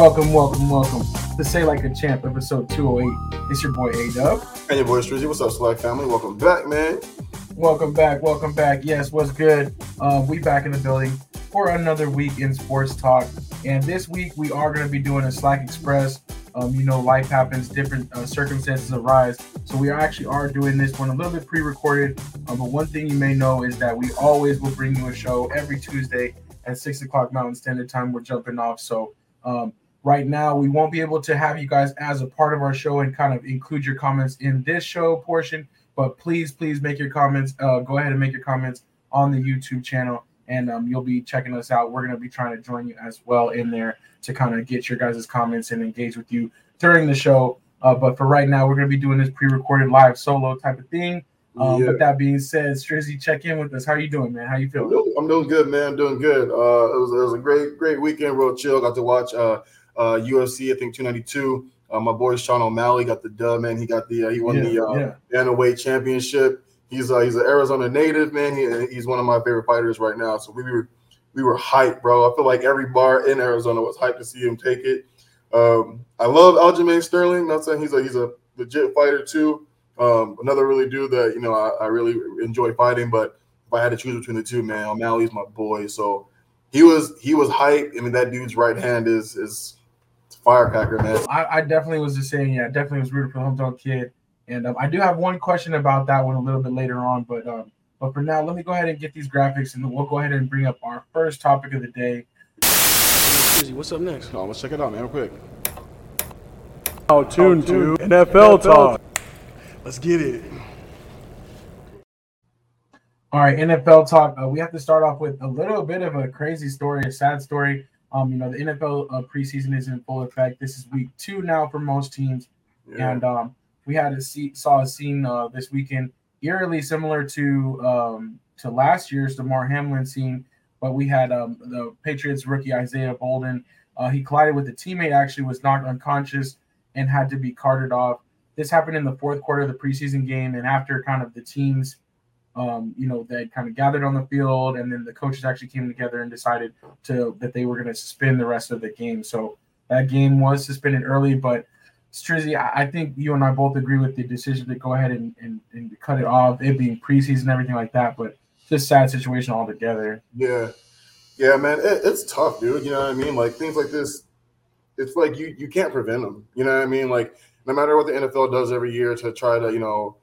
Welcome, welcome, welcome to Say Like a Champ, episode 208. It's your boy A Dub. And your boy Strizzy. What's up, Slack family? Welcome back, man. Welcome back, welcome back. Yes, what's good? Uh, we back in the building for another week in sports talk. And this week we are going to be doing a Slack Express. Um, you know, life happens, different uh, circumstances arise. So we actually are doing this one a little bit pre-recorded. Um, but one thing you may know is that we always will bring you a show every Tuesday at six o'clock Mountain Standard Time. We're jumping off. So um, right now, we won't be able to have you guys as a part of our show and kind of include your comments in this show portion. But please, please make your comments. Uh, go ahead and make your comments on the YouTube channel, and um, you'll be checking us out. We're going to be trying to join you as well in there to kind of get your guys' comments and engage with you during the show. Uh, but for right now, we're going to be doing this pre-recorded live solo type of thing. Um, Yeah. With that being said, Strizzy, check in with us. How you doing, man? How you feeling? I'm doing good, man. I'm doing good. Uh, it was it was a great great weekend, real chill. Got to watch uh, uh, UFC. I think 292. Uh, my boy Sean O'Malley got the dub, man. He got the uh, he won Yeah, the uh, yeah. bantamweight championship. He's uh, he's an Arizona native, man. He, he's one of my favorite fighters right now. So we were we were hyped, bro. I feel like every bar in Arizona was hyped to see him take it. Um, I love Aljamain Sterling. Not saying he's a he's a legit fighter too. Um, another really dude that you know I, I really enjoy fighting, but if I had to choose between the two, man, O'Malley's my boy. So he was he was hyped. I mean, that dude's right hand is is firecracker, man. I, I definitely was just saying, yeah, definitely was rooting for the hometown kid. And um, I do have one question about that one a little bit later on, but um, but for now, let me go ahead and get these graphics, and then we'll go ahead and bring up our first topic of the day. Strizzy, what's up next? Oh, let's check it out, man, real quick. Now tune to NFL Talk. Let's get it. All right, NFL talk. Uh, we have to start off with a little bit of a crazy story, a sad story. Um, you know, the NFL uh, preseason is in full effect. This is week two now for most teams. Yeah. and um, we had a see, saw a scene uh, this weekend eerily similar to um, to last year's Damar Hamlin scene, but we had um, the Patriots rookie Isaiah Bolden. Uh, he collided with a teammate, actually was knocked unconscious and had to be carted off. This happened in the fourth quarter of the preseason game, and after kind of the teams, um, you know, they kind of gathered on the field, and then the coaches actually came together and decided to that they were going to suspend the rest of the game. So that game was suspended early, but Strizzy, I I think you and I both agree with the decision to go ahead and, and, and cut it off, it being preseason and everything like that. But just sad situation altogether. Yeah, yeah, man, it, it's tough, dude. You know what I mean? Like things like this, it's like you you can't prevent them. You know what I mean? Like no matter what the NFL does every year to try to, you know,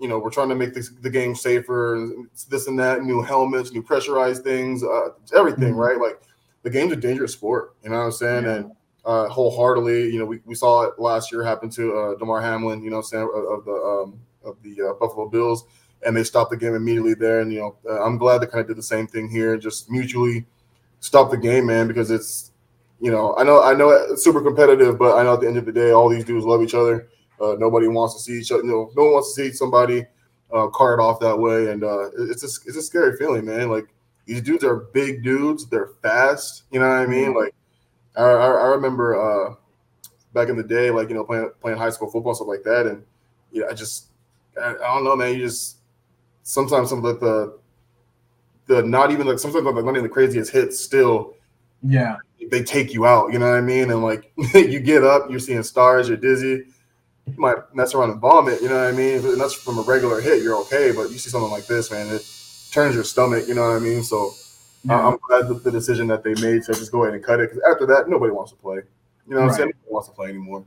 you know, we're trying to make this, the game safer, this and that, new helmets, new pressurized things, uh, everything, Mhm. right? Like the game's a dangerous sport. You know what I'm saying? Yeah. And uh, wholeheartedly, you know, we, we saw it last year happen to uh, Damar Hamlin, you know, what I'm saying of, of the um, of the uh, Buffalo Bills and they stopped the game immediately there. And you know, uh, I'm glad they kind of did the same thing here, just mutually stop the game, man, because it's you know, I know I know it's super competitive, but I know at the end of the day, all these dudes love each other. Uh, nobody wants to see each other. You know, no one wants to see somebody uh, carted off that way, and uh, it's a, it's a scary feeling, man. Like these dudes are big dudes, they're fast. You know what I mean? Like I, I, I remember uh, back in the day, like you know, playing playing high school football stuff like that, and you know, I just I, I don't know, man. You just sometimes some of the the not even like sometimes like not even the craziest hits still Yeah. they take you out. You know what I mean? And like you get up, you're seeing stars, you're dizzy. You might mess around and vomit. You know what I mean? And that's from a regular hit. You're okay, but you see something like this, man, it turns your stomach. You know what I mean? So Yeah. I'm glad that the decision that they made to just go ahead and cut it. Because after that, nobody wants to play. You know what I'm saying? Nobody wants to play anymore.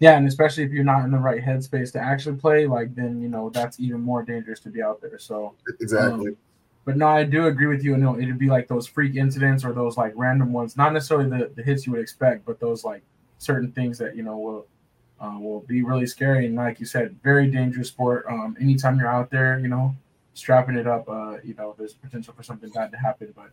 Yeah, and especially if you're not in the right headspace to actually play, like then you know that's even more dangerous to be out there. So Exactly. Um, But no, I do agree with you. You know, it'd be like those freak incidents or those like random ones, not necessarily the, the hits you would expect, but those like certain things that you know will uh, will be really scary. And like you said, very dangerous sport. Um, anytime you're out there, you know, strapping it up, uh, you know, there's potential for something bad to happen. But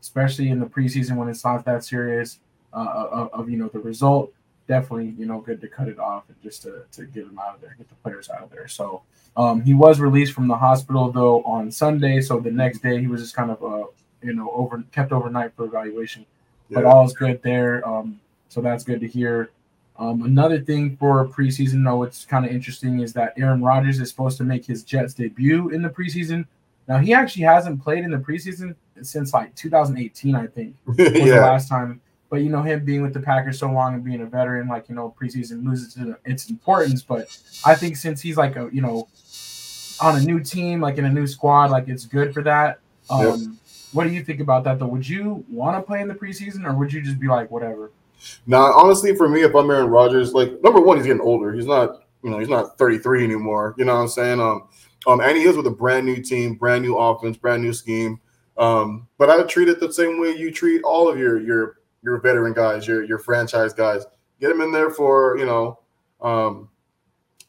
especially in the preseason when it's not that serious uh, of, of you know the result, definitely you know good to cut it off and just to, to get them out of there, get the players out of there. So. Um, he was released from the hospital though on Sunday, so the next day he was just kind of uh, you know over kept overnight for evaluation. But all is good there, um, so that's good to hear. Um, another thing for preseason, though, what's kind of interesting is that Aaron Rodgers is supposed to make his Jets debut in the preseason. Now he actually hasn't played in the preseason since like 2018, I think was the last time But you know, him being with the Packers so long and being a veteran, like you know, preseason loses its importance. But I think since he's like a you know on a new team, like in a new squad, like it's good for that. Um, yep. What do you think about that though? Would you want to play in the preseason, or would you just be like whatever? Now, honestly, for me, if I'm Aaron Rodgers, like number one, he's getting older. He's not, you know, he's not 33 anymore. You know what I'm saying? Um, um, and he is with a brand new team, brand new offense, brand new scheme. Um, but I treat it the same way you treat all of your your your veteran guys, your your franchise guys. Get them in there for you know um,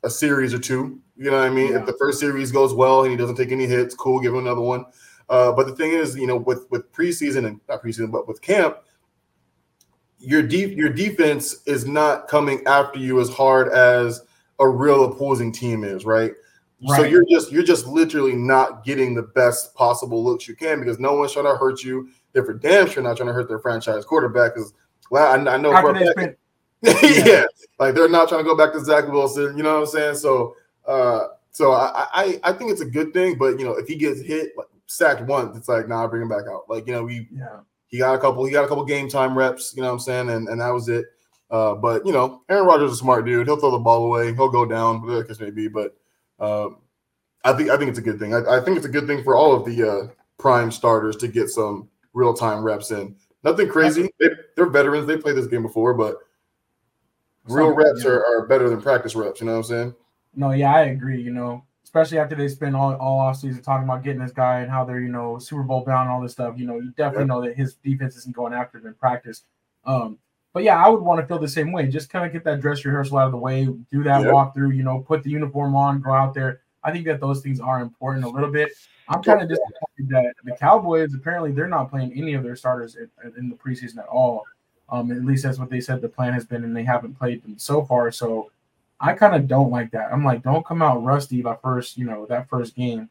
a series or two. You know what I mean? Yeah. If the first series goes well and he doesn't take any hits, cool, give him another one. Uh, but the thing is, you know, with with preseason and not preseason, but with camp, your deep your defense is not coming after you as hard as a real opposing team is, right? Right. So you're just you're just literally not getting the best possible looks you can because no one's trying to hurt you. They're for damn sure not trying to hurt their franchise quarterback because well, I, I know fact, yeah. yeah, like they're not trying to go back to Zach Wilson. You know what I'm saying? So, uh, so I, I I think it's a good thing. But you know, if he gets hit like, sacked once, it's like nah, bring him back out. Like you know, we yeah. He got a couple he got a couple game time reps. You know what I'm saying? And and that was it. Uh, but you know, Aaron Rodgers is a smart dude. He'll throw the ball away. He'll go down, whatever the case may be. But um, I think I think it's a good thing. I, I think it's a good thing for all of the uh, prime starters to get some real time reps in. Nothing crazy. They, are veterans. They played this game before, but real reps are, are better than practice reps. You know what I'm saying? No, yeah, I agree. You know, especially after they spend all, all off season talking about getting this guy and how they're, you know, Super Bowl bound and all this stuff. You know, you definitely yep. know that his defense isn't going after him in practice. Um, but yeah, I would want to feel the same way. Just kind of get that dress rehearsal out of the way, do that yep. walkthrough, you know, put the uniform on, go out there. I think that those things are important a little bit. I'm kind of disappointed that the Cowboys apparently they're not playing any of their starters in, in the preseason at all. Um, at least that's what they said the plan has been, and they haven't played them so far. So I kind of don't like that. I'm like, don't come out rusty by first, you know, that first game.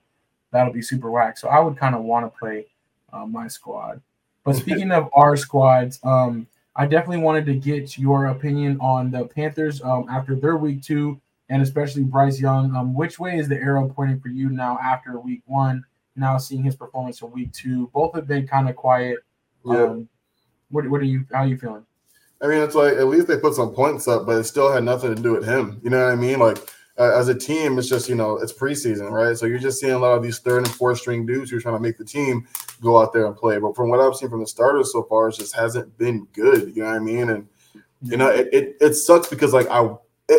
That'll be super whack. So I would kind of want to play uh, my squad. But speaking of our squads, um, I definitely wanted to get your opinion on the Panthers um, after their week two, and especially Bryce Young. Um, which way is the arrow pointing for you now after week one? Now seeing his performance in week two, both have been kind of quiet. Yeah. Um, what, what are you? How are you feeling? I mean, it's like at least they put some points up, but it still had nothing to do with him. You know what I mean? Like uh, as a team, it's just you know it's preseason, right? So you're just seeing a lot of these third and fourth string dudes who are trying to make the team go out there and play. But from what I've seen from the starters so far, it just hasn't been good. You know what I mean? And you know it it, it sucks because like I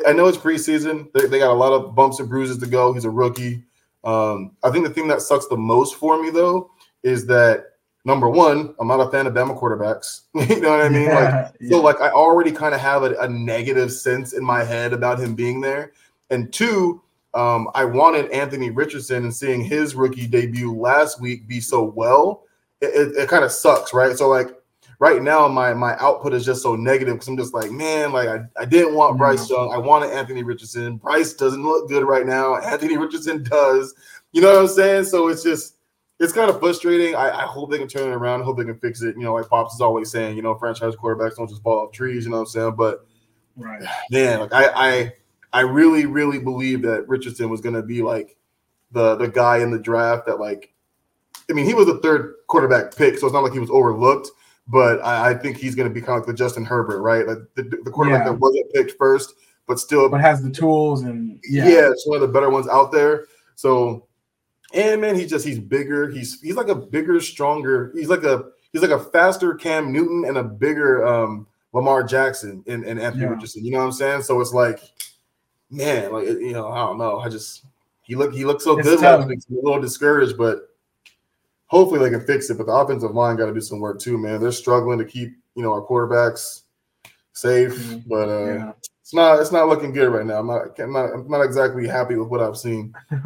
I know it's preseason. They, they got a lot of bumps and bruises to go. He's a rookie. Um, I think the thing that sucks the most for me though is that number one, I'm not a fan of Bama quarterbacks. you know what I mean? Yeah, like, yeah. so like I already kind of have a, a, negative sense in my head about him being there. And two, um, I wanted Anthony Richardson and seeing his rookie debut last week be so well, it, it, it kind of sucks, right? So like right now, my my output is just so negative because I'm just like, man, like I, I didn't want Bryce Young, I wanted Anthony Richardson. Bryce doesn't look good right now. Anthony Richardson does. You know what I'm saying? So it's just it's kind of frustrating. I, I, hope they can turn it around. I hope they can fix it. You know, like Pops is always saying, you know, franchise quarterbacks don't just fall off trees. You know what I'm saying? But right, man, like I I I really really believe that Richardson was going to be like the the guy in the draft that like. I mean, he was the third quarterback pick, so it's not like he was overlooked. But I, I think he's going to be kind of like the Justin Herbert, right? Like the, the quarterback yeah. that wasn't picked first, but still, but has the tools and yeah, yeah it's one of the better ones out there. So and man, he's just he's bigger. He's he's like a bigger, stronger. He's like a he's like a faster Cam Newton and a bigger um Lamar Jackson and, and Anthony yeah. Richardson. You know what I'm saying? So it's like, man, like you know, I don't know. I just he look he looked so it's good. I'm a little discouraged, but hopefully they can fix it. But the offensive line got to do some work too, man. They're struggling to keep you know our quarterbacks safe, mm-hmm. but uh, yeah. it's not it's not looking good right now. I'm not I'm not, I'm not exactly happy with what I've seen.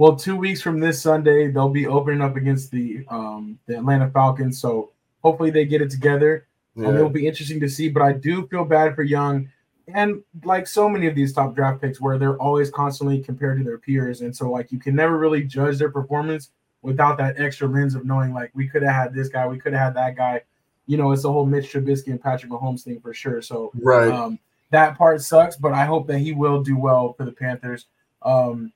Well, two weeks from this Sunday, they'll be opening up against the um, the Atlanta Falcons. So hopefully they get it together. Yeah. Um, it'll be interesting to see. But I do feel bad for Young, and like so many of these top draft picks, where they're always constantly compared to their peers, and so like you can never really judge their performance without that extra lens of knowing like we could have had this guy, we could have had that guy. You know, it's the whole Mitch Trubisky and Patrick Mahomes thing for sure. So right, um, that part sucks, but I hope that he will do well for the Panthers. Um,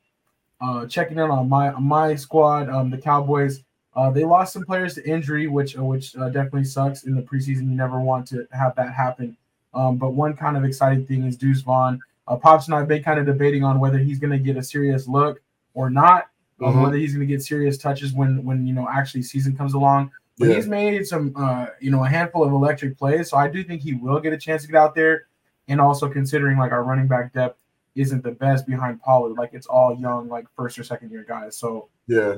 uh, checking in on my my squad, um, the Cowboys. Uh, they lost some players to injury, which uh, which uh, definitely sucks in the preseason. You never want to have that happen. Um, but one kind of exciting thing is Deuce Vaughn. Uh, Pops and I have been kind of debating on whether he's going to get a serious look or not, um, Mhm. whether he's going to get serious touches when when you know actually season comes along. But Yeah. he's made some uh, you know a handful of electric plays, so I do think he will get a chance to get out there. And also considering like our running back depth isn't the best behind Pollard, like it's all young like first or second year guys. So Yeah.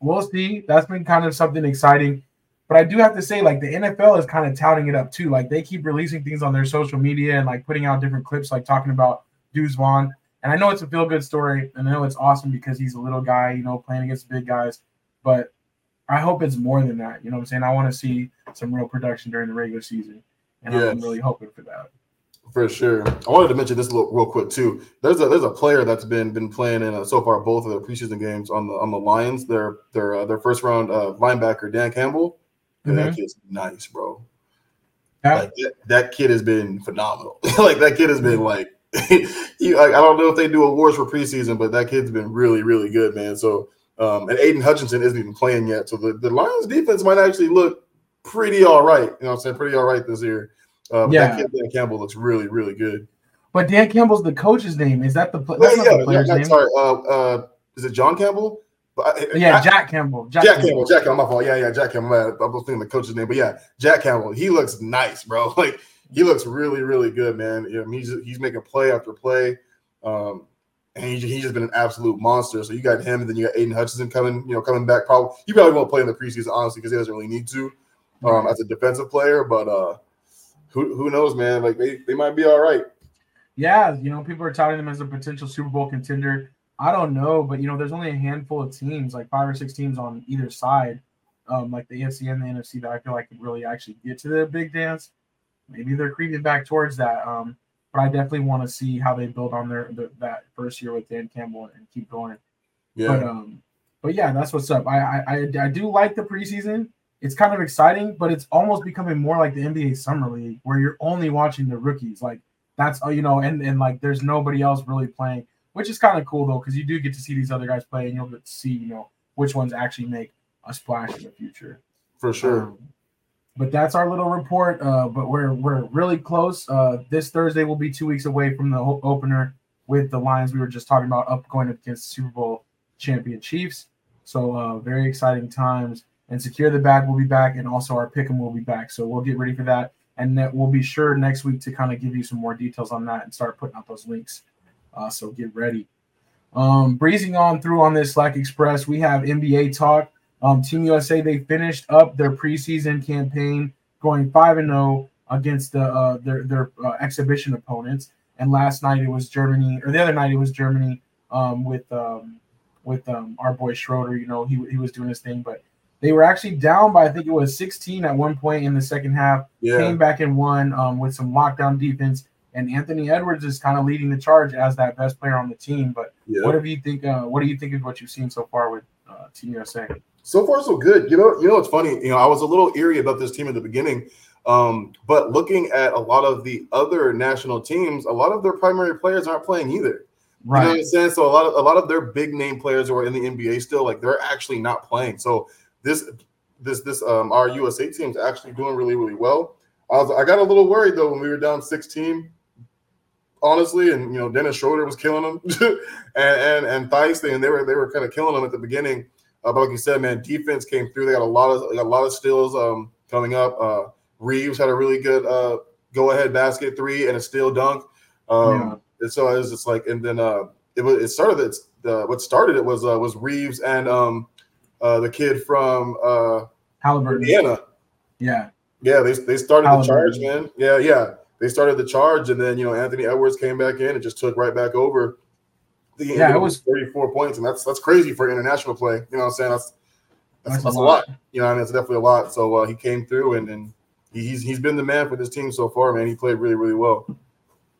we'll see. That's been kind of something exciting. But I do have to say, like the NFL is kind of touting it up too. Like they keep releasing things on their social media and like putting out different clips, like talking about Deuce Vaughn. And I know it's a feel good story, and I know it's awesome because he's a little guy, you know, playing against big guys. But I hope it's more than that. You know what I'm saying? I want to see some real production during the regular season, and I'm really hoping for that. For sure. I wanted to mention this little, real quick too. There's a there's a player that's been been playing in uh, so far both of their preseason games on the on the Lions. Their their uh, their first round uh, linebacker Dan Campbell. And that kid's nice, bro. Yeah. Like that, that kid has been phenomenal. like that kid has been like, he, like I don't know if they do awards for preseason, but that kid's been really really good, man. So um, and Aidan Hutchinson isn't even playing yet, so the, the Lions defense might actually look pretty all right. You know, what I'm saying pretty all right this year. Uh, but Yeah. kid Dan Campbell looks really really good. But Dan Campbell's the coach's name. Is that the pl- Yeah, that's not yeah, the player's yeah, name? sorry. Uh, uh, is it John Campbell? But I- Yeah, I- Jack Campbell. Jack Campbell. Jack Campbell. My fault. Yeah, yeah, Jack Campbell. I was thinking the coach's name, but yeah, Jack Campbell. He looks nice, bro. Like he looks really, really good, man. You know, he's he's making play after play, um, and he's, he's just been an absolute monster. So you got him, and then you got Aidan Hutchinson coming, you know, coming back. Probably he probably won't play in the preseason, honestly, because he doesn't really need to um, as a defensive player. But uh, who who knows, man? Like they they might be all right. Yeah, you know, people are touting them as a potential Super Bowl contender. I don't know, but you know, there's only a handful of teams, like five or six teams on either side, um, like the AFC and the NFC, that I feel like could really actually get to the big dance. Maybe they're creeping back towards that. Um, but I definitely want to see how they build on their, their that first year with Dan Campbell and keep going. Yeah, But um, but yeah, that's what's up. I, I I I do like the preseason. It's kind of exciting, but it's almost becoming more like the NBA summer league, where you're only watching the rookies. Like that's uh, you know, and and like there's nobody else really playing, which is kind of cool though, because you do get to see these other guys play, and you'll get to see you know which ones actually make a splash in the future. for sure. Um, but that's our little report. Uh, but we're we're really close. Uh, this Thursday will be two weeks away from the opener with the Lions we were just talking about up going up against Super Bowl champion Chiefs. So uh, very exciting times. And secure the bag will be back, and also our pick'em will be back. So we'll get ready for that, and that we'll be sure next week to kind of give you some more details on that and start putting out those links. Uh, so get ready. Um, breezing on through on this Slack Express, we have NBA talk. Um, Team USA they finished up their preseason campaign, going five and zero against the uh, their their uh, exhibition opponents. And last night it was Germany, or the other night it was Germany um, with um, with um, our boy Schroeder. You know he he was doing his thing, but they were actually down by I think it was 16 at one point in the second half. Yeah, Came back and won um, with some lockdown defense. And Anthony Edwards is kind of leading the charge as that best player on the team. But yeah. what do you think? Uh, what do you think of what you've seen so far with uh, Team USA? So far, so good. You know, you know, it's funny. You know, I was a little eerie about this team at the beginning, um, but looking at a lot of the other national teams, a lot of their primary players aren't playing either. You know what I'm saying? So a lot of a lot of their big name players who are in the NBA still, like they're actually not playing. So this this this um our USA team's actually doing really really well. I was I got a little worried though when we were down 16. Honestly, and you know Dennis Schroeder was killing them, and and and they were they were kind of killing them at the beginning. Uh, but like you said, man, defense came through. They got a lot of a lot of steals um, coming up. Uh, Reaves had a really good uh, go ahead basket three and a steal dunk. Um, And so it was just like, and then uh, it was it started. It's the what started it was uh, was Reaves and um, uh, the kid from uh, Halliburton. Indiana. Yeah. Yeah, they they started the charge, man. Yeah, yeah, they started the charge, and then you know Anthony Edwards came back in and just took right back over. The Yeah, it was- 34 points, and that's that's crazy for international play. You know what I'm saying? That's that's, That's that's, a lot. lot. You know, I mean, it's definitely a lot. So uh, he came through, and and he's he's been the man for this team so far, man. He played really really well.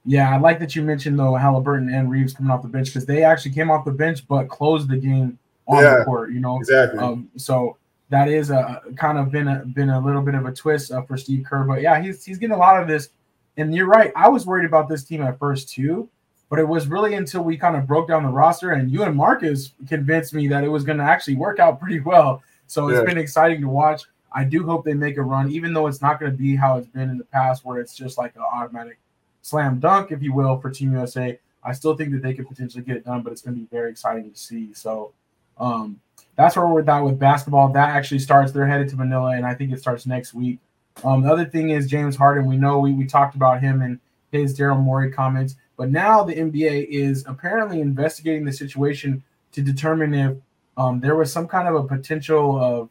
Yeah, I like that you mentioned though Halliburton and Reaves coming off the bench because they actually came off the bench but closed the game on Yeah. the court. You know, Exactly. um, so that is a kind of been a been a little bit of a twist uh, for Steve Kerr. But yeah, he's he's getting a lot of this. And you're right. I was worried about this team at first too, but it was really until we kind of broke down the roster and you and Marcus convinced me that it was going to actually work out pretty well. So it's Yeah. been exciting to watch. I do hope they make a run, even though it's not going to be how it's been in the past, where it's just like an automatic slam dunk, if you will, for Team USA. I still think that they could potentially get it done, but it's going to be very exciting to see. So um, that's where we're at with basketball. That actually starts. They're headed to Manila, and I think it starts next week. Um, the other thing is James Harden. We know we, we talked about him and his Daryl Morey comments, but now the NBA is apparently investigating the situation to determine if um, there was some kind of a potential of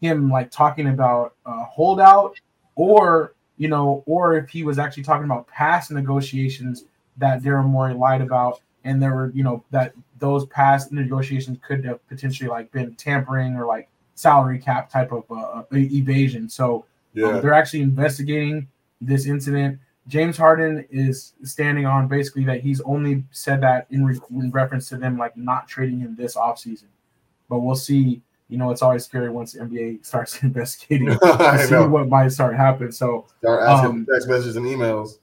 him like talking about uh, holdout or you know or if he was actually talking about past negotiations that Daryl Morey lied about and there were you know that those past negotiations could have potentially like been tampering or like salary cap type of uh, evasion so um, they're actually investigating this incident. James Harden is standing on basically that he's only said that in, re- in reference to them like not trading him this offseason. But we'll see. You know, it's always scary once the NBA starts investigating to see know. what might start happening. So Start asking Um, text messages and emails.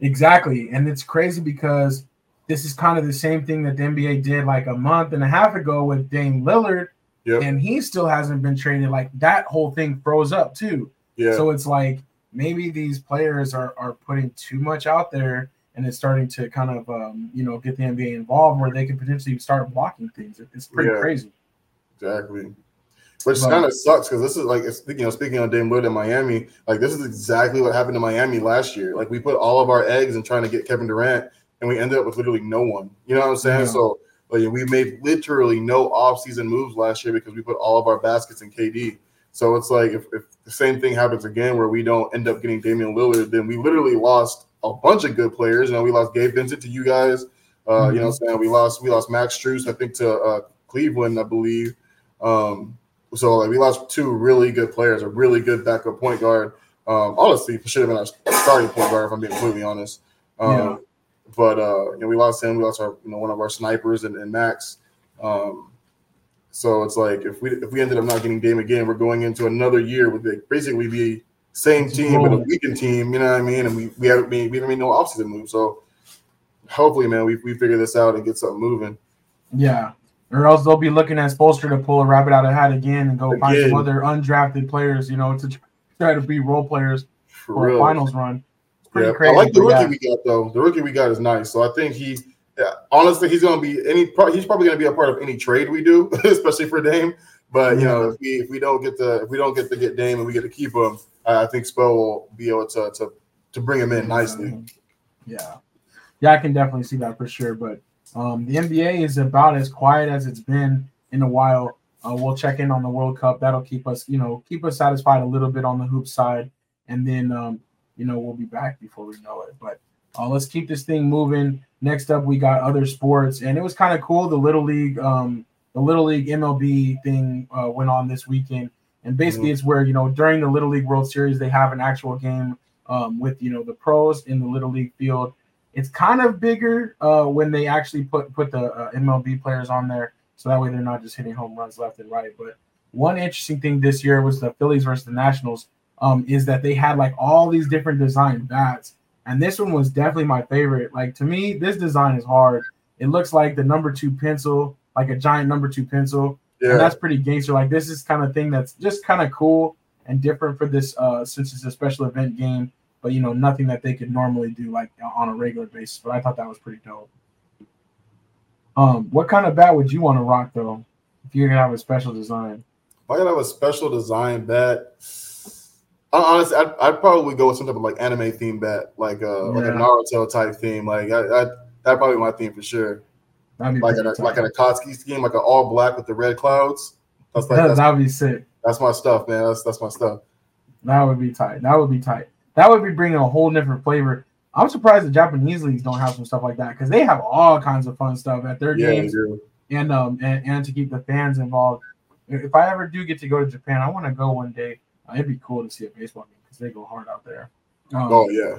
Exactly. And it's crazy because this is kind of the same thing that the NBA did like a month and a half ago with Dame Lillard, Yep. and he still hasn't been traded. Like that whole thing froze up too. Yeah. So it's like maybe these players are, are putting too much out there and it's starting to kind of um, you know get the NBA involved where they can potentially start blocking things. It's pretty Yeah. crazy. Exactly. Which kind of sucks because this is like you know speaking of Dame Lillard in Miami, like this is exactly what happened to Miami last year. Like we put all of our eggs in trying to get Kevin Durant, and we ended up with literally no one. You know what I'm saying? Yeah. So like we made literally no offseason moves last year because we put all of our baskets in KD. So it's like if, if the same thing happens again where we don't end up getting Damian Lillard, then we literally lost a bunch of good players. You know, we lost Gabe Vincent to you guys. Uh, You know, what I'm saying we lost we lost Max Strus, I think, to uh, Cleveland, I believe. Um, so like we lost two really good players, a really good backup point guard. Um, honestly, should have been our starting point guard if I'm being completely honest. Um, Yeah. But uh, you know, we lost him. We lost our you know one of our snipers and, and Max. Um, so it's like if we if we ended up not getting Dame again, we're going into another year with like basically the same team but a weakened team. You know what I mean? And we we haven't made we haven't made no offseason move. So hopefully, man, we we figure this out and get something moving. Yeah. Or else they'll be looking at Spoelstra to pull a rabbit out of hat again and go find some other undrafted players, you know, to try to be role players For for a finals run. Pretty Yeah, crazy. I like the rookie we got though. The rookie we got is nice. So I think he, yeah, honestly, he's gonna be any. He's probably gonna be a part of any trade we do, especially for Dame. But you know, if we if we don't get the if we don't get to get Dame and we get to keep him, I think Spell will be able to to to bring him in nicely. Yeah. Yeah, I can definitely see that for sure. But um, the NBA is about as quiet as it's been in a while. Uh, we'll check in on the World Cup. That'll keep us, you know, keep us satisfied a little bit on the hoop side, and then, um, you know, we'll be back before we know it. But uh, let's keep this thing moving. Next up, we got other sports, and it was kind of cool. The little league, um, the little league MLB thing uh, went on this weekend, and basically, it's where you know during the Little League World Series they have an actual game um, with you know the pros in the little league field. It's kind of bigger uh, when they actually put put the uh, MLB players on there, so that way they're not just hitting home runs left and right. But one interesting thing this year was the Phillies versus the Nationals. Um, is that they had like all these different design bats, and this one was definitely my favorite. Like to me, this design is hard. It looks like the number two pencil, like a giant number two pencil, and Yeah, that's pretty gangster. Like this is kind of thing that's just kind of cool and different for this uh since it's a special event game, but you know, nothing that they could normally do like on a regular basis. But I thought that was pretty dope. Um, what kind of bat would you want to rock though? If you're gonna have a special design. if I could have a special design bat. Hon- Honestly, I'd, I'd probably go with some type of like anime theme bat, like uh like a Naruto type theme. Like I, I that'd probably be my theme for sure. That'd be Like an like an Akatsuki scheme, like an all black with the red clouds. That's like that, that's, that'd be sick. that's my stuff, man. That's that's my stuff. That would be tight. That would be tight. That would be bringing a whole different flavor. I'm surprised the Japanese leagues don't have some stuff like that because they have all kinds of fun stuff at their Yeah, games. and um and, and to keep the fans involved. If I ever do get to go to Japan, I want to go one day. Uh, it'd be cool to see a baseball game because they go hard out there. Um, Oh yeah.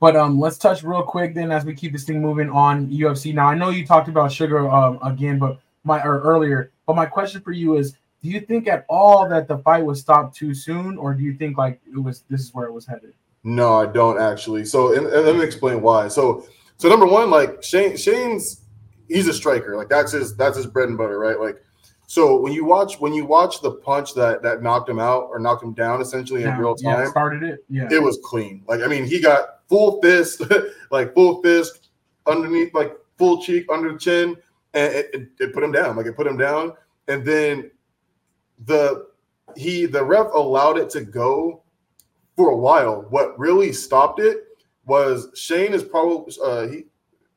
But um, let's touch real quick then as we keep this thing moving on UFC. Now I know you talked about Suga um again, but my or earlier. But my question for you is: Do you think at all that the fight was stopped too soon, or do you think like it was this is where it was headed? No, I don't actually. So, and, and let me explain why. So, so number one, like Shane, Shane's, he's a striker. Like that's his, that's his bread and butter, right? Like So when you watch when you watch the punch that that knocked him out or knocked him down essentially in Yeah, real yeah, time, started it. Yeah. it was clean. Like I mean, he got full fist, like full fist underneath, like full cheek under the chin, and it, it, it put him down. Like it put him down, and then the he the ref allowed it to go for a while. What really stopped it was Shane is probably uh, he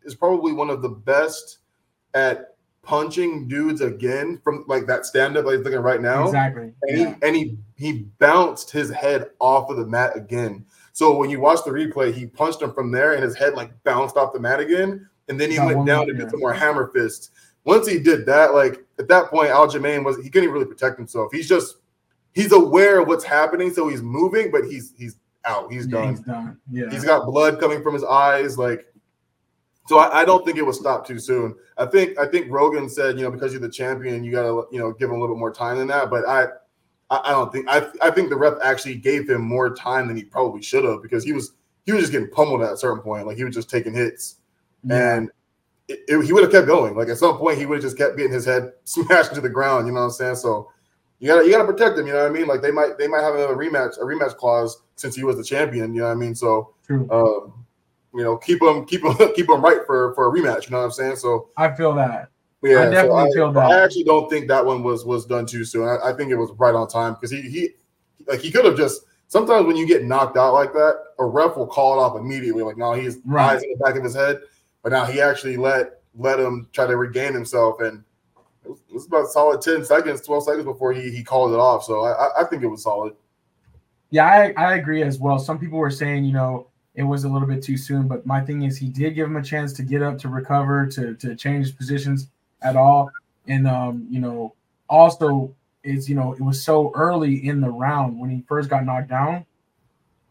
is probably one of the best at punching dudes again from like that stand up like he's looking right now exactly. and Yeah. he and he he bounced his head off of the mat again. So when you watch the replay, he punched him from there, and his head like bounced off the mat again, and then he Got went down yeah. do some more hammer fists. Once he did that, like at that point, Aljamain was he couldn't even really protect himself. He's just he's aware of what's happening, so he's moving, but he's he's out. He's Yeah, done. He's done. Yeah. He's got blood coming from his eyes, like. So I, I don't think it was stopped too soon. I think I think Rogan said, you know, because you're the champion, you gotta you know give him a little bit more time than that. But I I, don't think I I think the ref actually gave him more time than he probably should have because he was he was just getting pummeled at a certain point. Like he was just taking hits, Yeah. and it, it- he would have kept going. Like at some point, he would have just kept getting his head smashed into the ground. You know what I'm saying? So you gotta you gotta protect him. You know what I mean? Like they might they might have another rematch a rematch clause since he was the champion. You know what I mean? So True. um, you know keep them, keep him keep him right for for a rematch. You know what I'm saying? So I feel that. yeah, I so definitely I, feel that. I actually don't think that one was was done too soon. I, I think it was right on time because he he like he could have just. Sometimes when you get knocked out like that, a ref will call it off immediately. Like, no, he's Right. eyes in the back of his head. But now he actually let let him try to regain himself, and it was, it was about solid ten seconds, twelve seconds before he he called it off. So I I- I think it was solid. Yeah, I, I agree as well. Some people were saying, you know, it was a little bit too soon, but my thing is he did give him a chance to get up, to recover, to to change positions at all. And um, you know, also is you know, it was so early in the round when he first got knocked down.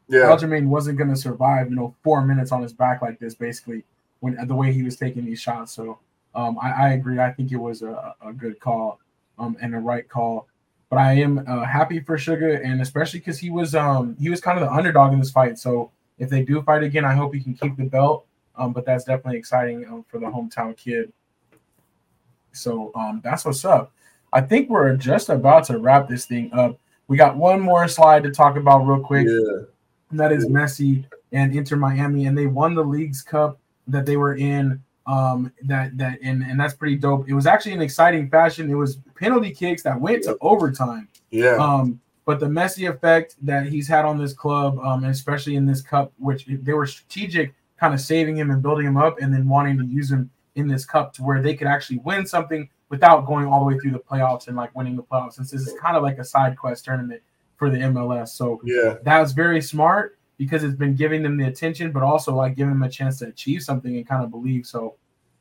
Yeah, Aljamain wasn't gonna survive, you know, four minutes on his back like this, basically, when the way he was taking these shots. So um I, I agree. I think it was a, a good call um and a right call. But I am uh, happy for Suga, and especially because he was um he was kind of the underdog in this fight. So if they do fight again, I hope he can keep the belt. Um, but that's definitely exciting um, for the hometown kid. So um, that's what's up. I think we're just about to wrap this thing up. We got one more slide to talk about real quick. yeah, And that is Messi and Inter Miami, and they won the Leagues Cup that they were in. Um, that that and and that's pretty dope. It was actually an exciting fashion. It was penalty kicks that went to overtime. yeah. Um, but the Messi effect that he's had on this club, um, and especially in this cup, which they were strategic, kind of saving him and building him up, and then wanting to use him in this cup to where they could actually win something without going all the way through the playoffs and like winning the playoffs. Since this is kind of like a side quest tournament for the MLS, so yeah, that was very smart because it's been giving them the attention, but also like giving them a chance to achieve something and kind of believe. So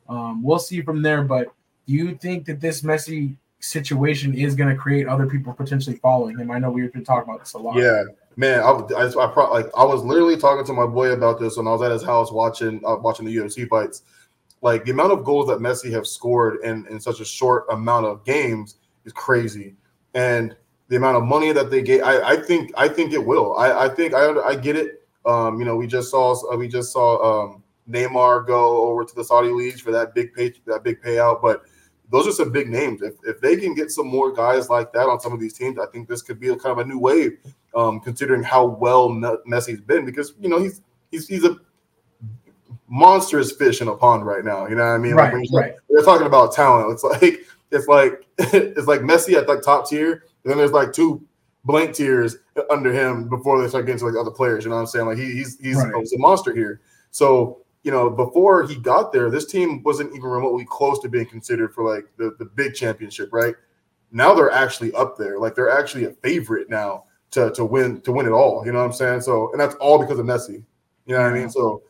um, we'll see from there. But do you think that this Messi situation is going to create other people potentially following him? I know we've been talking about this a lot. Yeah, man. I, I, I like I was literally talking to my boy about this when I was at his house watching uh, watching the UFC fights. Like the amount of goals that Messi have scored in in such a short amount of games is crazy, and the amount of money that they get, I, I think I think it will. I, I think I I get it. Um, you know, we just saw uh, we just saw um, Neymar go over to the Saudi leagues for that big pay that big payout, but those are some big names. If, if they can get some more guys like that on some of these teams, I think this could be a kind of a new wave, um, considering how well Me- Messi's been. Because you know he's he's he's a monstrous fish in a pond right now. You know what I mean? Right, when right. We're talking about talent. It's like it's like it's like Messi at like top tier, and then there's like two blank tiers under him before they start getting to like other players. You know what I'm saying? Like he, he's he's, Right. he's a monster here. So you know, before he got there, this team wasn't even remotely close to being considered for like the, the big championship, right? Now they're actually up there. Like they're actually a favorite now to, to win to win it all. You know what I'm saying? So and that's all because of Messi. You know what I mean? So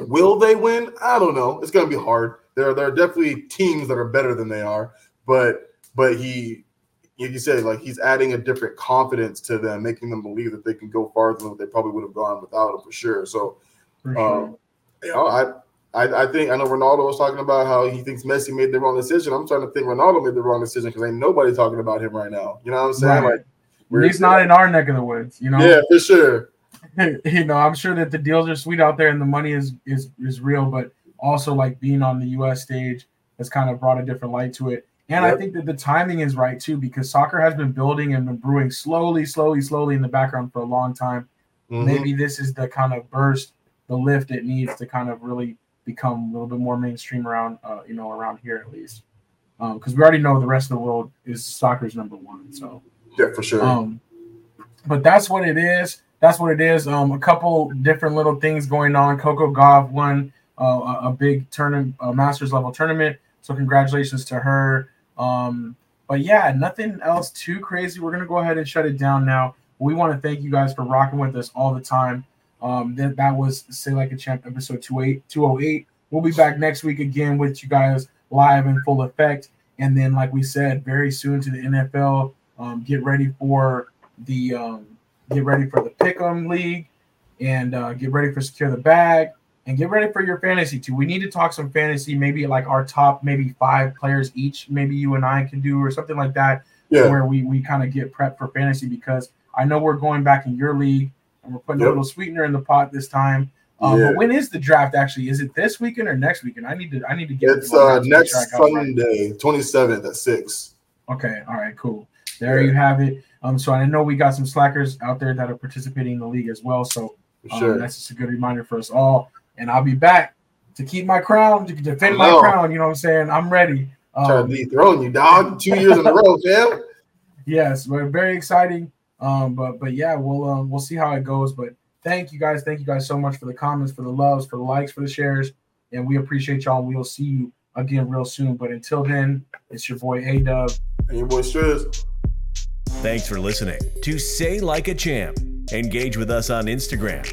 will they win? I don't know. It's gonna be hard. There, there are definitely teams that are better than they are, but but he like you said, like he's adding a different confidence to them, making them believe that they can go farther than what they probably would have gone without him for sure. So For sure. um, you know, I, I, I think I know Ronaldo was talking about how he thinks Messi made the wrong decision. I'm trying to think Ronaldo made the wrong decision because ain't nobody talking about him right now. You know what I'm saying? Right. Like, least not in our neck of the woods, you know. yeah, for sure. you know, I'm sure that the deals are sweet out there and the money is is is real, but also like being on the US stage has kind of brought a different light to it. And I think that the timing is right too, because soccer has been building and been brewing slowly, slowly, slowly in the background for a long time. Mhm. Maybe this is the kind of burst, the lift it needs to kind of really become a little bit more mainstream around, uh, you know, around here at least. Because we already know the rest of the world is soccer's number one. So, Yeah, for sure. um, but that's what it is. That's what it is. Um, a couple different little things going on. Coco Gauff won uh, a, a big tournament, a Masters level tournament. So congratulations to her. Um, but yeah, nothing else too crazy. We're gonna go ahead and shut it down now. We want to thank you guys for rocking with us all the time. Um, that, that was Say Like a Champ episode 28, 208. We'll be back next week again with you guys live in full effect. And then, like we said, very soon to the NFL. Um, get ready for the um, get ready for the Pick'em League, and uh, get ready for Secure the Bag, and get ready for your fantasy too. We need to talk some fantasy, maybe like our top maybe five players each. Maybe you and I can do or something like that yeah. where we we kind of get prepped for fantasy because I know we're going back in your league and we're putting a little sweetener in the pot this time. Um, Yeah. But when is the draft actually? Is it this weekend or next weekend? I need to I need to get It's the uh, draft to make next sure I got it right. Sunday, 27th at 6. Okay, all right, cool. There Yeah. you have it. Um, so I know we got some slackers out there that are participating in the league as well. So um, sure. that's just a good reminder for us all. And I'll be back to keep my crown, to defend my crown. You know what I'm saying? I'm ready. Trying Um, to dethrone you, dog. Two years in a row, fam. yes, we're very exciting. Um, but but yeah, we'll um, we'll see how it goes. But thank you guys, thank you guys so much for the comments, for the loves, for the likes, for the shares, and we appreciate y'all. We'll see you again real soon. But until then, it's your boy A Dub. And your boy Stress. Thanks for listening to Say Like a Champ. Engage with us on Instagram.